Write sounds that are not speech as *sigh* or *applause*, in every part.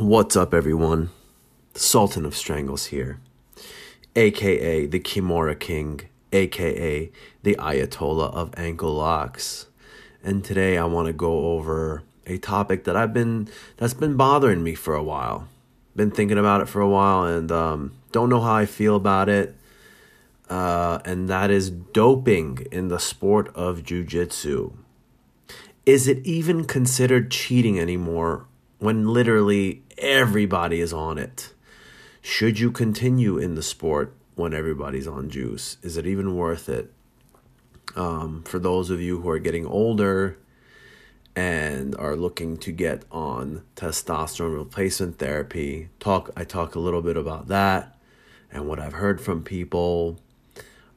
What's up, everyone? Sultan of Strangles here, aka the Kimura King, aka the Ayatollah of ankle locks. And today I want to go over a topic that I've been that's been bothering me for a while. Been thinking about it for a while and um, don't know how I feel about it. Uh, and that is doping in the sport of jujitsu. Is it even considered cheating anymore when literally everybody is on it? Should you continue in the sport when everybody's on juice? Is it even worth it? Um, for those of you who are getting older and are looking to get on testosterone replacement therapy, talk I talk a little bit about that and what I've heard from people.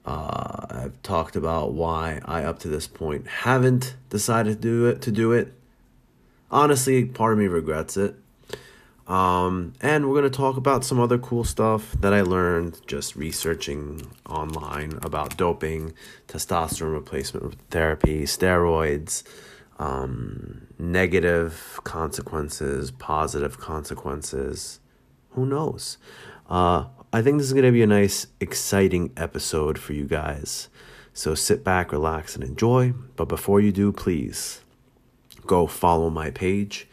Uh, I've talked about why I up to this point haven't decided to do it to do it. Honestly, part of me regrets it. Um, and we're going to talk about some other cool stuff that I learned just researching online about doping, testosterone replacement therapy, steroids, um, negative consequences, positive consequences. Who knows? Uh, I think this is going to be a nice, exciting episode for you guys. So sit back, relax, and enjoy. But before you do, please go follow my page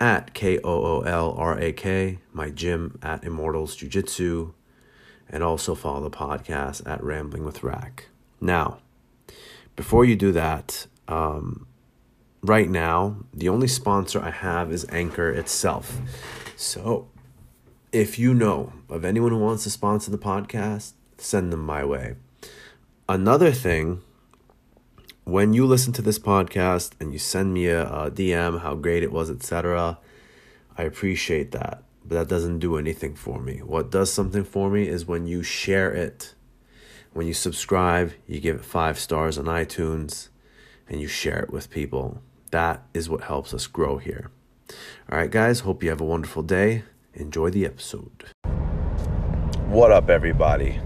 at K O O L R A K, my gym at Immortals Jiu Jitsu, and also follow the podcast at Rambling with Rack. Now, before you do that, um, right now, the only sponsor I have is Anchor itself. So, if you know of anyone who wants to sponsor the podcast, send them my way. Another thing when you listen to this podcast and you send me a, a DM how great it was, etc., I appreciate that. But that doesn't do anything for me. What does something for me is when you share it. When you subscribe, you give it five stars on iTunes, and you share it with people. That is what helps us grow here. All right, guys, hope you have a wonderful day. Enjoy the episode. What up, everybody?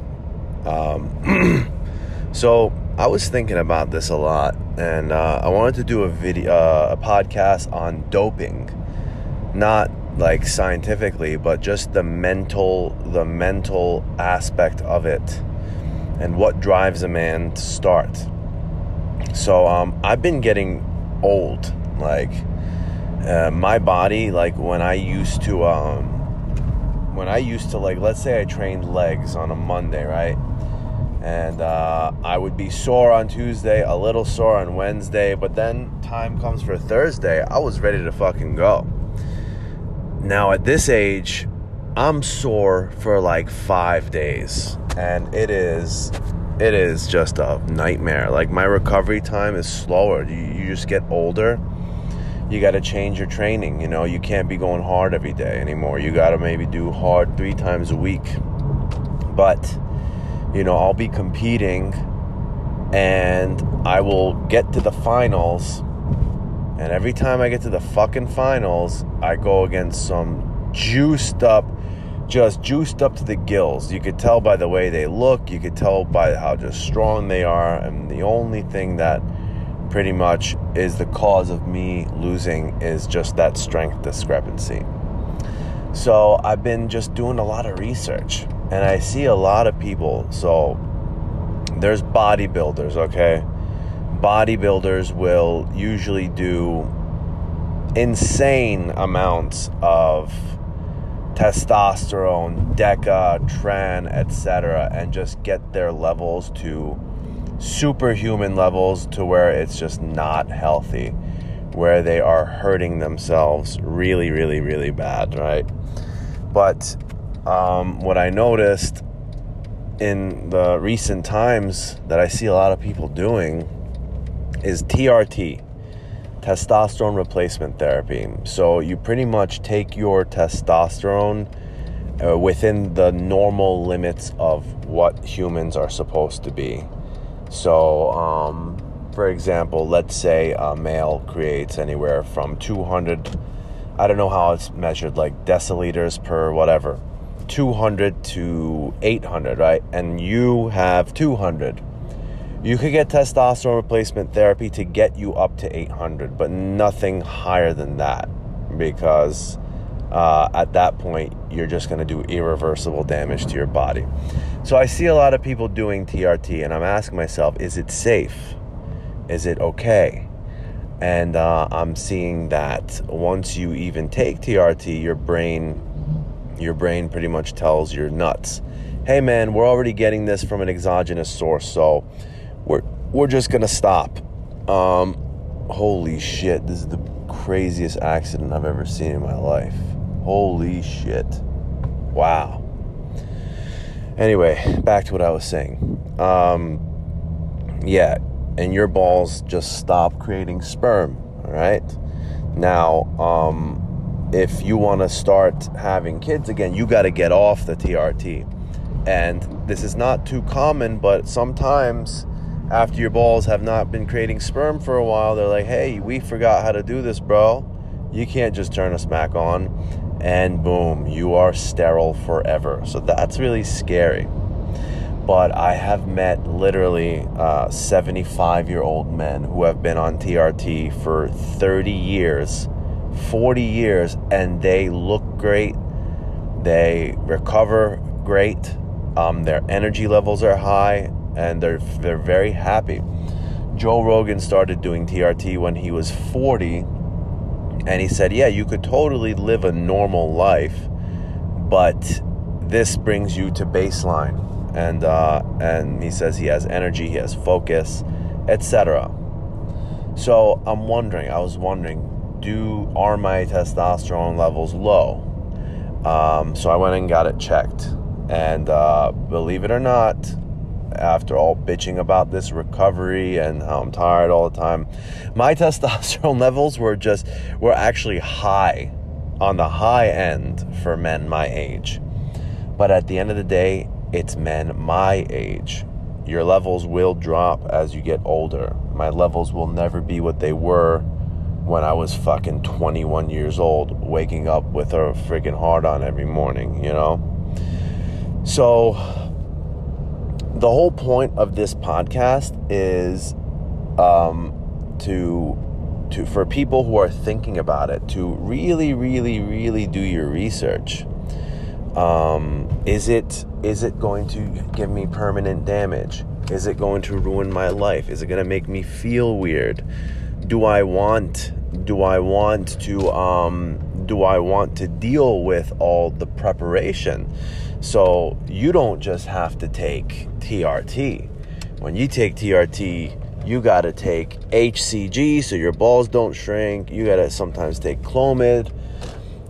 Um, *clears throat* so, I was thinking about this a lot, and uh, I wanted to do a video, uh, a podcast on doping, not like scientifically, but just the mental, the mental aspect of it, and what drives a man to start. So um, I've been getting old, like uh, my body, like when I used to, um, when I used to like, let's say I trained legs on a Monday, right? And uh, I would be sore on Tuesday, a little sore on Wednesday, but then time comes for Thursday, I was ready to fucking go. Now at this age, I'm sore for like five days, and it is, it is just a nightmare. Like my recovery time is slower. You, you just get older. You got to change your training. You know, you can't be going hard every day anymore. You got to maybe do hard three times a week, but you know, I'll be competing and I will get to the finals. And every time I get to the fucking finals, I go against some juiced up, just juiced up to the gills. You could tell by the way they look, you could tell by how just strong they are. And the only thing that pretty much is the cause of me losing is just that strength discrepancy. So I've been just doing a lot of research and I see a lot of people. So there's bodybuilders, okay? Bodybuilders will usually do insane amounts of testosterone, DECA, tren, etc., and just get their levels to superhuman levels to where it's just not healthy, where they are hurting themselves really, really, really bad, right? But um, what I noticed in the recent times that I see a lot of people doing is TRT, testosterone replacement therapy. So you pretty much take your testosterone uh, within the normal limits of what humans are supposed to be. So, um, for example, let's say a male creates anywhere from 200, I don't know how it's measured, like deciliters per whatever 200 to 800, right? And you have 200. You could get testosterone replacement therapy to get you up to 800, but nothing higher than that because uh, at that point, you're just going to do irreversible damage to your body. So I see a lot of people doing TRT, and I'm asking myself, is it safe? Is it okay? And uh, I'm seeing that once you even take TRT, your brain, your brain pretty much tells your nuts, "Hey man, we're already getting this from an exogenous source, so we're we're just gonna stop." Um, holy shit! This is the craziest accident I've ever seen in my life. Holy shit. Wow. Anyway, back to what I was saying. Um, yeah, and your balls just stop creating sperm, all right? Now, um, if you want to start having kids again, you got to get off the TRT. And this is not too common, but sometimes after your balls have not been creating sperm for a while, they're like, hey, we forgot how to do this, bro. You can't just turn us back on and boom, you are sterile forever. So that's really scary. But I have met literally 75 uh, year old men who have been on TRT for 30 years, 40 years, and they look great. They recover great. Um, their energy levels are high, and they're they're very happy. Joe Rogan started doing TRT when he was 40 and he said, Yeah, you could totally live a normal life, but this brings you to baseline. And, uh, and he says he has energy, he has focus, etc. So I'm wondering, I was wondering, do are my testosterone levels low? Um, so I went and got it checked. And uh, believe it or not, after all bitching about this recovery and how I'm tired all the time, my *laughs* testosterone levels were just were actually high on the high end for men my age. But at the end of the day, it's men my age. Your levels will drop as you get older. My levels will never be what they were when I was fucking 21 years old, waking up with a friggin' hard on every morning, you know? So, the whole point of this podcast is um, to to for people who are thinking about it to really, really, really do your research. Um, is it is it going to give me permanent damage? Is it going to ruin my life? Is it going to make me feel weird? Do I want do I want to um, do I want to deal with all the preparation? So you don't just have to take TRT. When you take TRT, you got to take HCG so your balls don't shrink. You got to sometimes take Clomid.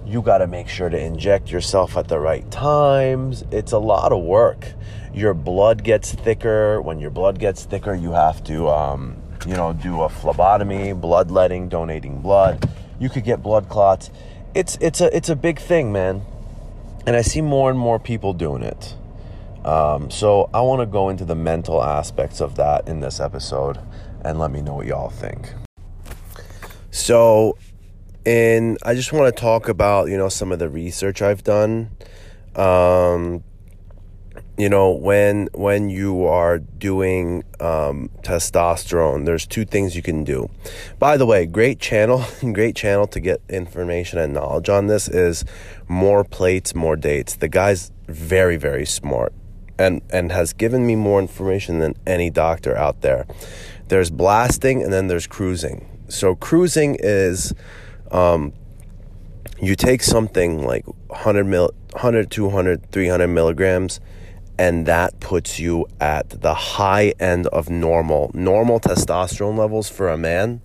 You got to make sure to inject yourself at the right times. It's a lot of work. Your blood gets thicker. When your blood gets thicker, you have to, um, you know, do a phlebotomy, bloodletting, donating blood. You could get blood clots. It's it's a it's a big thing, man and I see more and more people doing it. Um, so I want to go into the mental aspects of that in this episode and let me know what y'all think. So, and I just want to talk about you know some of the research I've done. Um, you know when when you are doing um, testosterone there's two things you can do. By the way great channel *laughs* great channel to get information and knowledge on this is more plates more dates. The guy's very very smart and and has given me more information than any doctor out there. There's blasting and then there's cruising. So cruising is um, you take something like 100 mil 100 200 300 milligrams and that puts you at the high end of normal. Normal testosterone levels for a man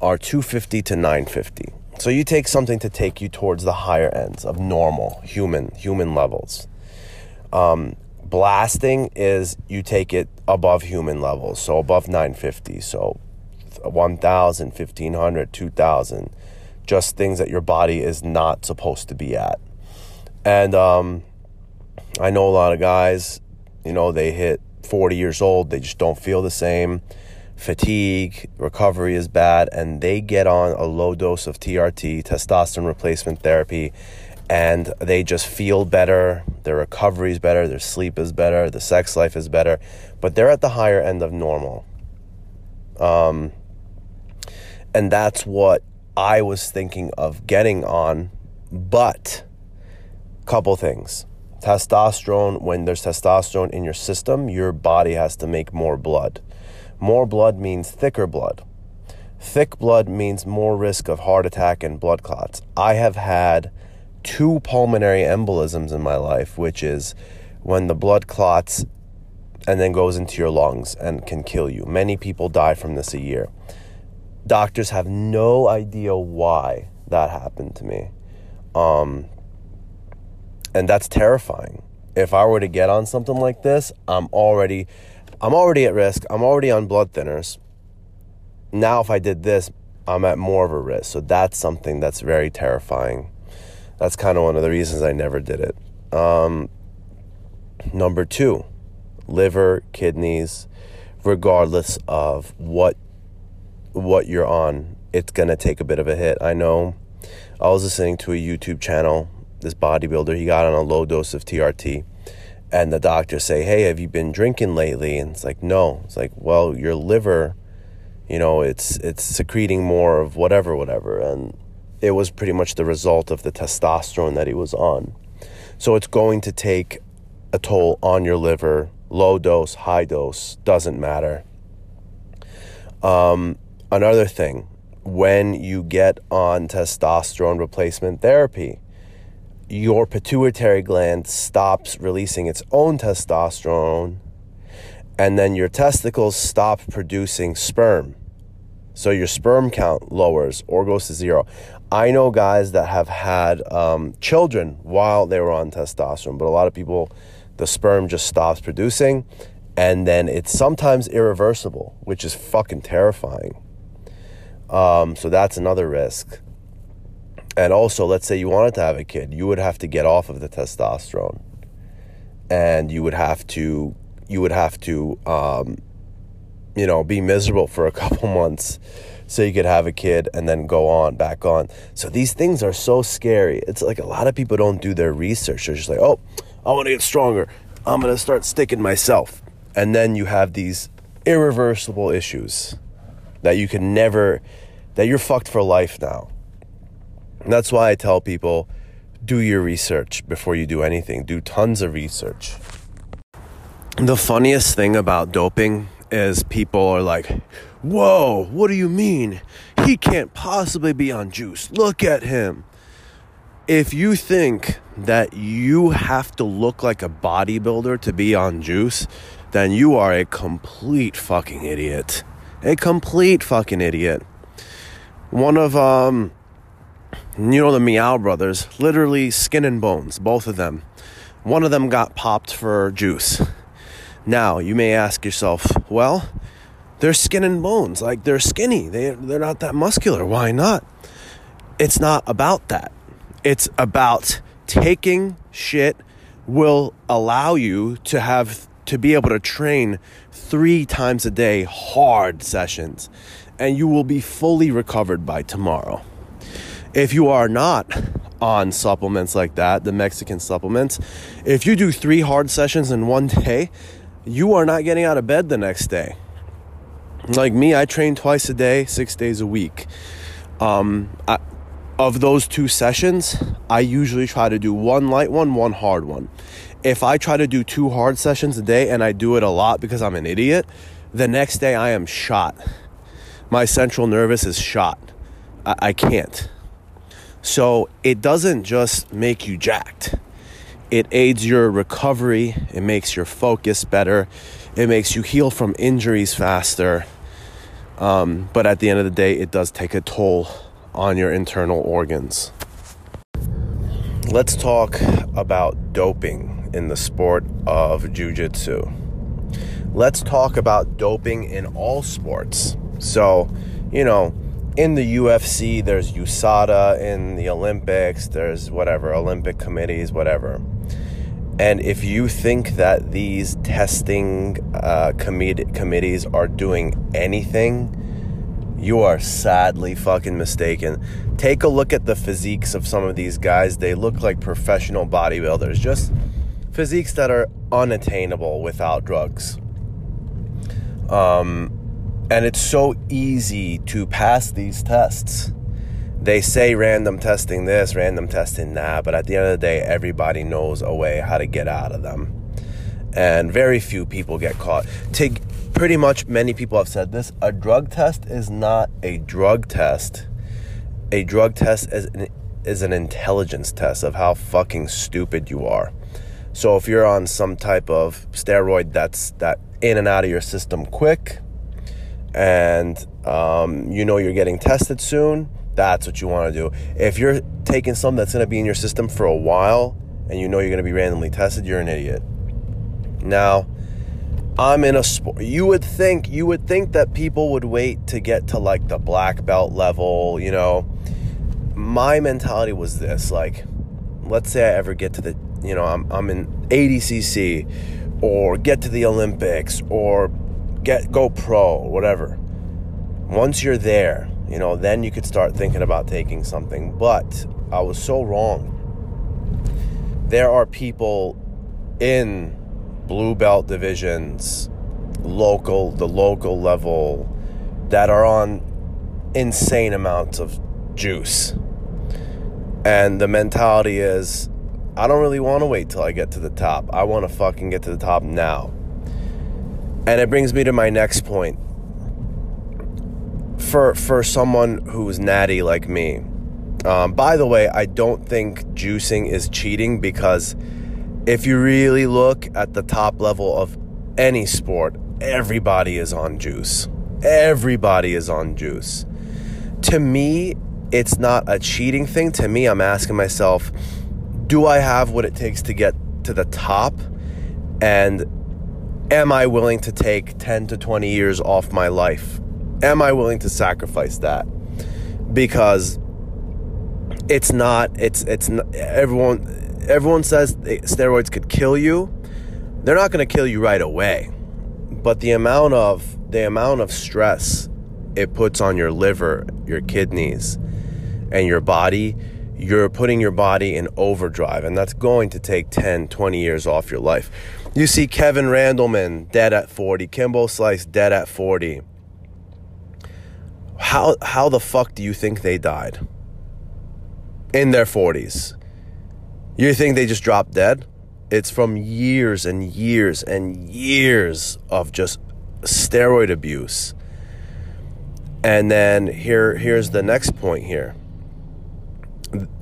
are 250 to 950. So you take something to take you towards the higher ends of normal human human levels. Um, blasting is you take it above human levels, so above 950. So 1,000, 1,500, 2,000, just things that your body is not supposed to be at. And um, I know a lot of guys, you know, they hit 40 years old, they just don't feel the same. Fatigue, recovery is bad, and they get on a low dose of TRT, testosterone replacement therapy, and they just feel better. Their recovery is better, their sleep is better, the sex life is better, but they're at the higher end of normal. Um, and that's what I was thinking of getting on but, couple things. Testosterone, when there's testosterone in your system, your body has to make more blood. More blood means thicker blood. Thick blood means more risk of heart attack and blood clots. I have had two pulmonary embolisms in my life, which is when the blood clots and then goes into your lungs and can kill you. Many people die from this a year. Doctors have no idea why that happened to me. Um, and that's terrifying. If I were to get on something like this, I'm already I'm already at risk. I'm already on blood thinners. Now if I did this, I'm at more of a risk. So that's something that's very terrifying. That's kind of one of the reasons I never did it. Um, number 2, liver, kidneys, regardless of what what you're on, it's going to take a bit of a hit. I know I was listening to a YouTube channel, this bodybuilder, he got on a low dose of TRT. And the doctor say, "Hey, have you been drinking lately?" And it's like, "No." It's like, "Well, your liver, you know, it's it's secreting more of whatever, whatever." And it was pretty much the result of the testosterone that he was on. So it's going to take a toll on your liver, low dose, high dose, doesn't matter. Um, another thing, when you get on testosterone replacement therapy, your pituitary gland stops releasing its own testosterone, and then your testicles stop producing sperm. So your sperm count lowers or goes to zero. I know guys that have had um, children while they were on testosterone, but a lot of people, the sperm just stops producing, and then it's sometimes irreversible, which is fucking terrifying. Um, so that's another risk. And also, let's say you wanted to have a kid, you would have to get off of the testosterone, and you would have to you would have to um, you know be miserable for a *laughs* couple months so you could have a kid and then go on back on. So these things are so scary. It's like a lot of people don't do their research. They're just like, oh, I want to get stronger. I'm to start sticking myself. And then you have these irreversible issues that you can never, that you're fucked for life now. And that's why I tell people do your research before you do anything, do tons of research. The funniest thing about doping is people are like, Whoa, what do you mean? He can't possibly be on juice. Look at him. If you think that you have to look like a bodybuilder to be on juice, then you are a complete fucking idiot. A complete fucking idiot. One of um you know the Miyao brothers, literally skin and bones, both of them. One of them got popped for juice. Now, you may ask yourself, well, they're skin and bones, like they're skinny. They they're not that muscular. Why not? It's not about that. It's about taking shit will allow you to have to be able to train 3 times a day hard sessions and you will be fully recovered by tomorrow. If you are not on supplements like that, the Mexican supplements, if you do 3 hard sessions in one day, you are not getting out of bed the next day. Like me, I train twice a day, six days a week. Um, I, of those two sessions, I usually try to do one light one, one hard one. If I try to do two hard sessions a day and I do it a lot because I'm an idiot, the next day I am shot. My central nervous is shot. I, I can't. So it doesn't just make you jacked it aids your recovery, it makes your focus better, it makes you heal from injuries faster. Um, but at the end of the day, it does take a toll on your internal organs. Let's talk about doping in the sport of Jiu Jitsu. Let's talk about doping in all sports. So, you know, in the UFC, there's USADA, in the Olympics, there's whatever, Olympic committees, whatever. And if you think that these testing uh, committee- committees are doing anything, you are sadly fucking mistaken. Take a look at the physiques of some of these guys. They look like professional bodybuilders, just physiques that are unattainable without drugs. Um, and it's so easy to pass these tests. they say random testing this, random testing that, but at the end of the day, everybody knows a way how to get out of them. And very few people get caught. Pretty much many people have said this, a drug test is not a drug test. A drug test is an, is an intelligence test of how fucking stupid you are. So if you're on some type of steroid that's that in and out of your system quick, and um, you know you're getting tested soon, that's what you want to do. If you're taking something that's going to be in your system for a while and you know you're going to be randomly tested, you're an idiot. Now, I'm in a sport. You would think you would think that people would wait to get to like the black belt level, you know. My mentality was this, like let's say I ever get to the, you know, I'm I'm in ADCC or get to the Olympics or get go pro, whatever. Once you're there, you know, then you could start thinking about taking something. But I was so wrong. There are people in blue belt divisions, local, the local level, that are on insane amounts of juice. And the mentality is, I don't really want to wait till I get to the top. I want to fucking get to the top now. And it brings me to my next point. For for someone who's natty like me, um, by the way, I don't think juicing is cheating because if you really look at the top level of any sport, everybody is on juice. Everybody is on juice. To me, it's not a cheating thing. To me, I'm asking myself, do I have what it takes to get to the top? And am I willing to take 10 to 20 years off my life? Am I willing to sacrifice that? Because it's not it's it's not, everyone everyone says steroids could kill you. They're not going to kill you right away. But the amount of the amount of stress it puts on your liver, your kidneys, and your body, you're putting your body in overdrive and that's going to take 10, 20 years off your life. You see Kevin Randleman dead at 40, Kimbo Slice dead at 40. How how the fuck do you think they died? In their 40s. You think they just dropped dead? It's from years and years and years of just steroid abuse. And then here here's the next point here.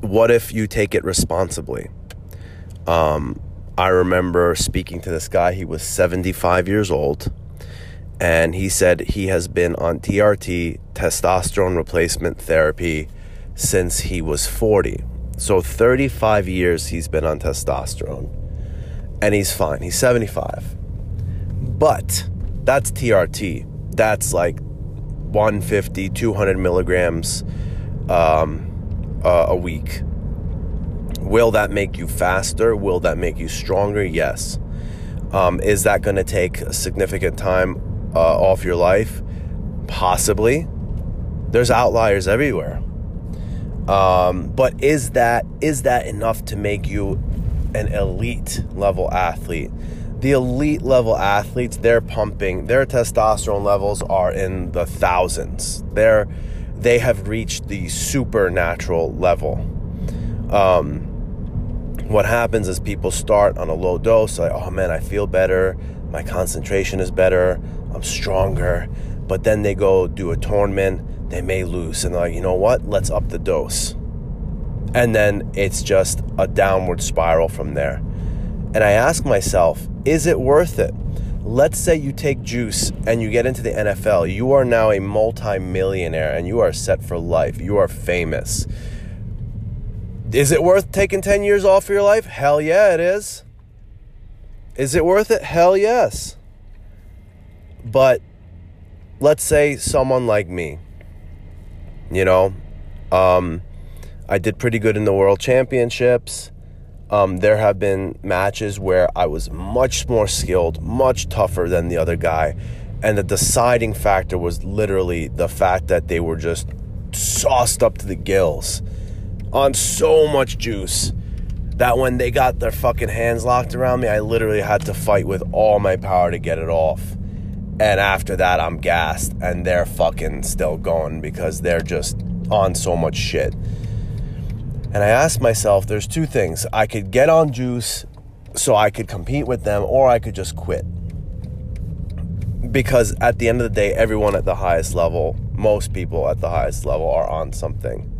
What if you take it responsibly? Um, I remember speaking to this guy. He was 75 years old, and he said he has been on TRT, testosterone replacement therapy, since he was 40. So 35 years he's been on testosterone, and he's fine. He's 75. But that's TRT. That's like 150, 200 milligrams um, uh, a week Will that make you faster? Will that make you stronger? Yes. Um, is that going to take a significant time uh, off your life? Possibly. There's outliers everywhere. Um, but is that is that enough to make you an elite level athlete? The elite level athletes, they're pumping, their testosterone levels are in the thousands. They're they have reached the supernatural level. Um, what happens is people start on a low dose, like, oh man, I feel better, my concentration is better, I'm stronger. But then they go do a tournament, they may lose, and they're like, you know what, let's up the dose. And then it's just a downward spiral from there. And I ask myself, is it worth it? Let's say you take juice and you get into the NFL. You are now a multimillionaire and you are set for life. You are famous is it worth taking 10 years off of your life? Hell yeah, it is. Is it worth it? Hell yes. But let's say someone like me, you know, um, I did pretty good in the world championships. Um, there have been matches where I was much more skilled, much tougher than the other guy. And the deciding factor was literally the fact that they were just sauced up to the gills on so much juice that when they got their fucking hands locked around me, I literally had to fight with all my power to get it off. And after that, I'm gassed and they're fucking still going because they're just on so much shit. And I asked myself, there's two things. I could get on juice so I could compete with them, or I could just quit. Because at the end of the day, everyone at the highest level, most people at the highest level are on something.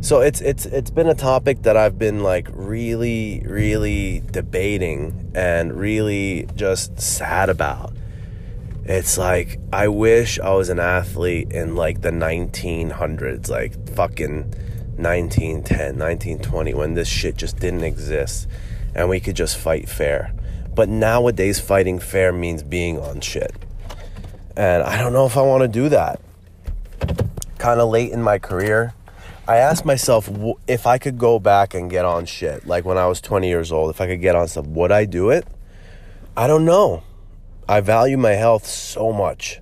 So it's it's it's been a topic that I've been like really really debating and really just sad about. It's like I wish I was an athlete in like the 1900s, like fucking 1910, 1920 when this shit just didn't exist and we could just fight fair. But nowadays fighting fair means being on shit. And I don't know if I want to do that. Kind of late in my career, I asked myself if I could go back and get on shit, like when I was 20 years old, if I could get on stuff, would I do it? I don't know. I value my health so much,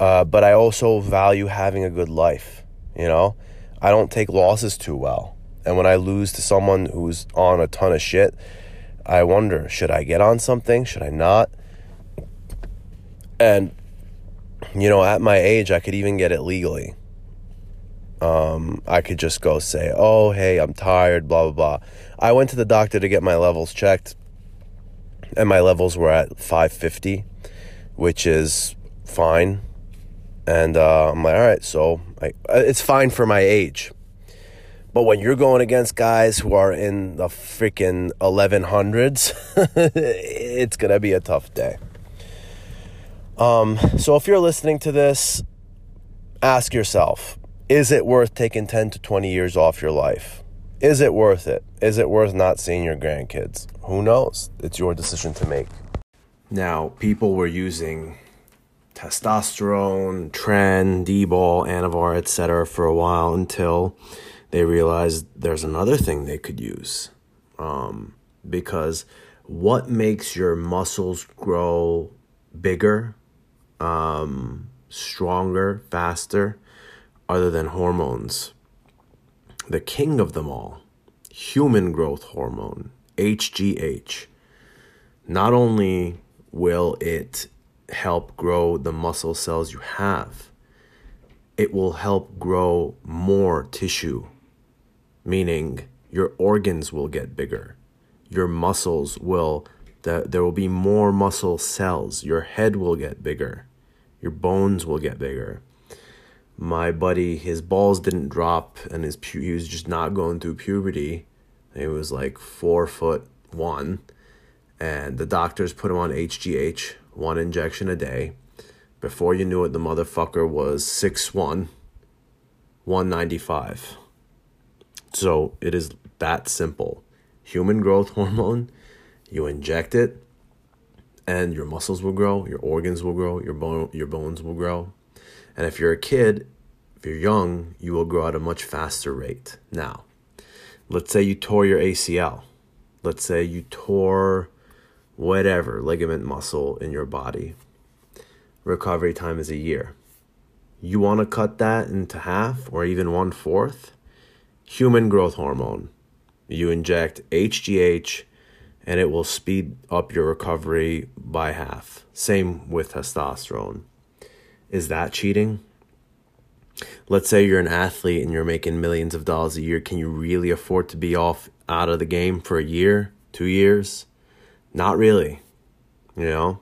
uh, but I also value having a good life. You know, I don't take losses too well. And when I lose to someone who's on a ton of shit, I wonder should I get on something? Should I not? And, you know, at my age, I could even get it legally um, I could just go say, oh, hey, I'm tired, blah, blah, blah. I went to the doctor to get my levels checked, and my levels were at 550, which is fine. And uh, I'm like, all right, so I, uh, it's fine for my age. But when you're going against guys who are in the freaking 1100s, *laughs* it's going to be a tough day. Um, so if you're listening to this, ask yourself is it worth taking 10 to 20 years off your life? Is it worth it? Is it worth not seeing your grandkids? Who knows? It's your decision to make. Now, people were using testosterone, tren, D-bol, anavar, etc. for a while until they realized there's another thing they could use. Um, because what makes your muscles grow bigger, um, stronger, faster other than hormones. The king of them all, human growth hormone, HGH. Not only will it help grow the muscle cells you have, it will help grow more tissue, meaning your organs will get bigger. Your muscles will, there will be more muscle cells. Your head will get bigger. Your bones will get bigger my buddy, his balls didn't drop, and his pu- he was just not going through puberty. He was like four foot one, and the doctors put him on HGH, one injection a day. Before you knew it, the motherfucker was 6'1, 195. So it is that simple. Human growth *laughs* hormone, you inject it, and your muscles will grow, your organs will grow, your bone, your bones will grow. And if you're a kid, if you're young, you will grow at a much faster rate. Now, let's say you tore your ACL. Let's say you tore whatever ligament muscle in your body. Recovery time is a year. You want to cut that into half or even one fourth? Human growth hormone. You inject HGH and it will speed up your recovery by half. Same with testosterone. Is that cheating? Let's say you're an athlete and you're making millions of dollars a year. Can you really afford to be off out of the game for a year, two years? Not really, you know?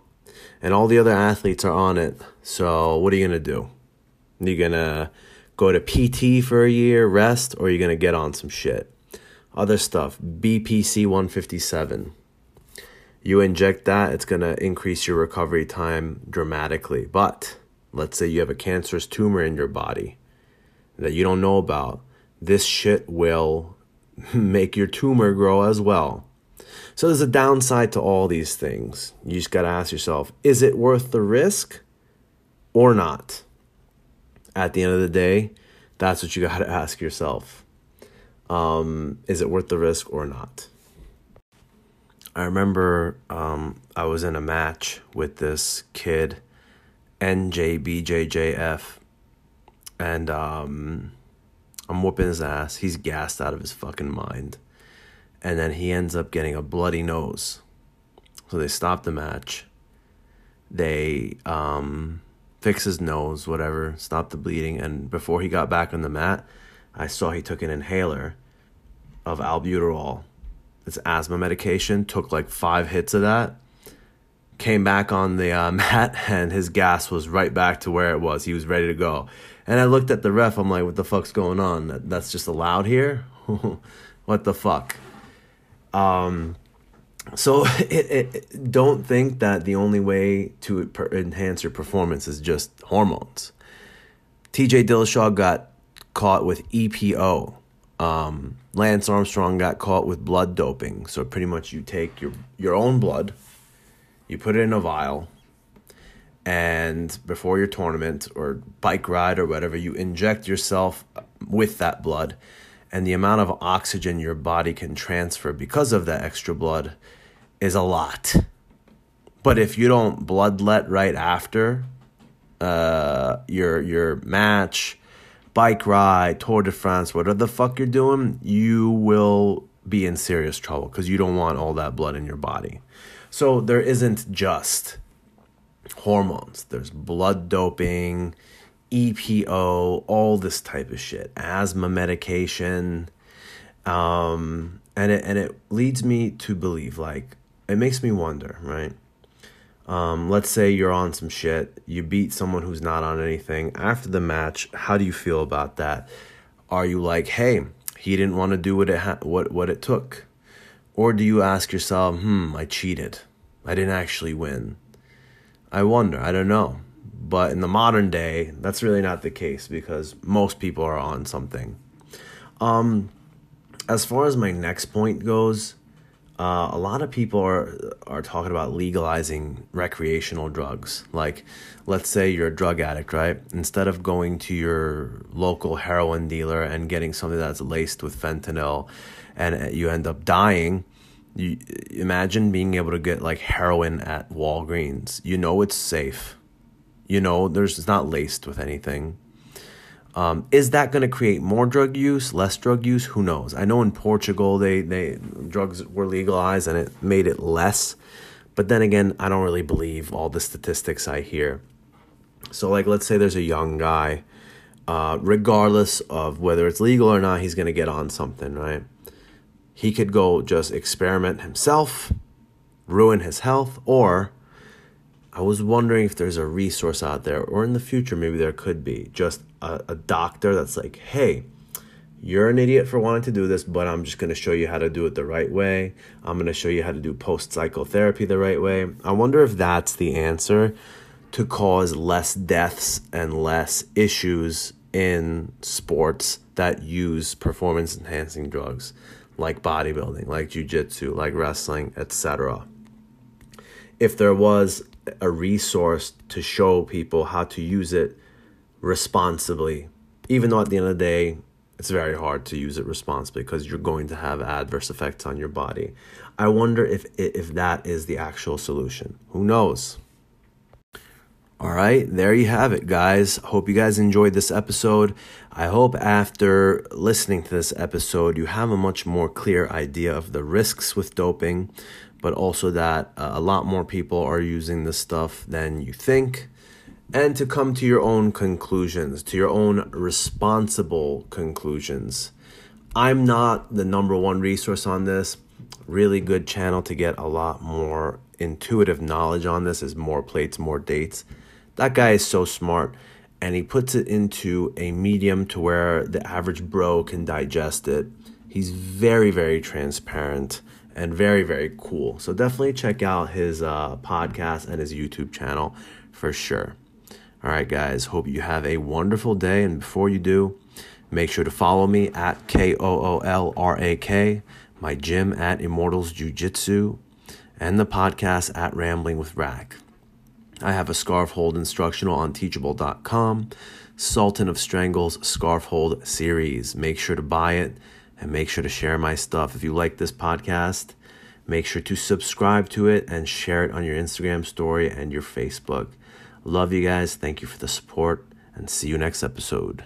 And all the other athletes are on it. So what are you going to do? Are you going to go to PT for a year, rest, or are you going to get on some shit? Other stuff, BPC 157. You inject that, it's going to increase your recovery time dramatically. But let's say you have a cancerous tumor in your body that you don't know about, this shit will *laughs* make your tumor grow as well. So there's a downside to all these things. You just got to ask yourself is it worth the risk or not? At the end of the day, that's what you got to *laughs* ask yourself. Um, is it worth the risk or not? I remember um, I was in a match with this kid NJBJJF. And um, I'm whooping his ass. He's gassed out of his fucking mind. And then he ends up getting a bloody nose. So they stop the match. They um, fix his nose, whatever, stop the bleeding. And before he got back on the mat, I saw he took an inhaler of albuterol. It's asthma medication. Took like five hits of that. Came back on the uh, *laughs* mat, and his gas was right back to where it was. He was ready to go. And I looked at the ref. I'm like, "What the fuck's going on? That's just allowed here? *laughs* what the fuck?" Um, so *laughs* it, it, don't think that the only way to enhance your performance is just hormones. TJ Dillashaw got caught with EPO. Um, Lance Armstrong got caught with blood doping. So pretty much you take your your own blood, you put it in a vial, and before your tournament or bike ride or whatever, you inject yourself with that blood and the amount of oxygen your body can transfer because of that extra blood is a lot. But if you don't bloodlet right after uh, your your match, bike ride, Tour de France, whatever the fuck you're doing, you will be in serious trouble because you don't want all that blood in your body. So there isn't just hormones. There's blood doping, EPO, all this type of shit, asthma medication, um, and it and it leads me to believe like it makes me wonder, right? Um, let's say you're on some shit, you beat someone who's not on anything. After the match, how do you feel about that? Are you like, hey, he didn't want to do what it ha- what what it took, or do you ask yourself, hmm, I cheated, I didn't actually win? I wonder. I don't know. But in the modern day, that's really not the case because most people are on something. Um, as far as my next point goes, uh, a lot of people are are talking about legalizing recreational drugs. Like, let's say you're a drug addict, right? Instead of going to your local heroin dealer and getting something that's laced with fentanyl, and you end up dying, you imagine being able to get like heroin at Walgreens. You know it's safe you know, there's it's not laced with anything. Um, is that going to create more drug use, less drug use? Who knows? I know in Portugal they they drugs were legalized and it made it less, but then again, I don't really believe all the statistics I hear. So, like, let's say there's a young guy, uh, regardless of whether it's legal or not, he's going to get on something, right? He could go just experiment himself, ruin his health, or I was wondering if there's a resource out there, or in the future, maybe there could be just a, a doctor that's like, hey, you're an idiot for wanting to do this, but I'm just going to show you how to do it the right way. I'm going to show you how to do post cycle therapy the right way. I wonder if that's the answer to cause less deaths and less issues in sports that use performance enhancing drugs like bodybuilding, like jiu-jitsu, like wrestling, etc. If there was a resource to show people how to use it responsibly. Even though at the end of the day, it's very hard to use it responsibly because you're going to have adverse effects on your body. I wonder if if that is the actual solution. Who knows? All right, there you have it, guys. Hope you guys enjoyed this episode. I hope after listening to this episode, you have a much more clear idea of the risks with doping, but also that uh, a lot more people are using this stuff than you think, and to come to your own conclusions, to your own responsible conclusions. I'm not the number one resource on this. Really good channel to get a lot more intuitive knowledge on this is more plates, more dates. That guy is so smart and he puts it into a medium to where the average bro can digest it. He's very, very transparent and very, very cool. So definitely check out his uh, podcast and his YouTube channel for sure. All right, guys, hope you have a wonderful day. And before you do, make sure to follow me at K O O L R A K, my gym at Immortals Jiu Jitsu, and the podcast at Rambling with Rack. I have a scarf hold instructional on teachable.com, Sultan of Strangles scarf hold series. Make sure to buy it and make sure to share my stuff. If you like this podcast, make sure to subscribe to it and share it on your Instagram story and your Facebook. Love you guys. Thank you for the support and see you next episode.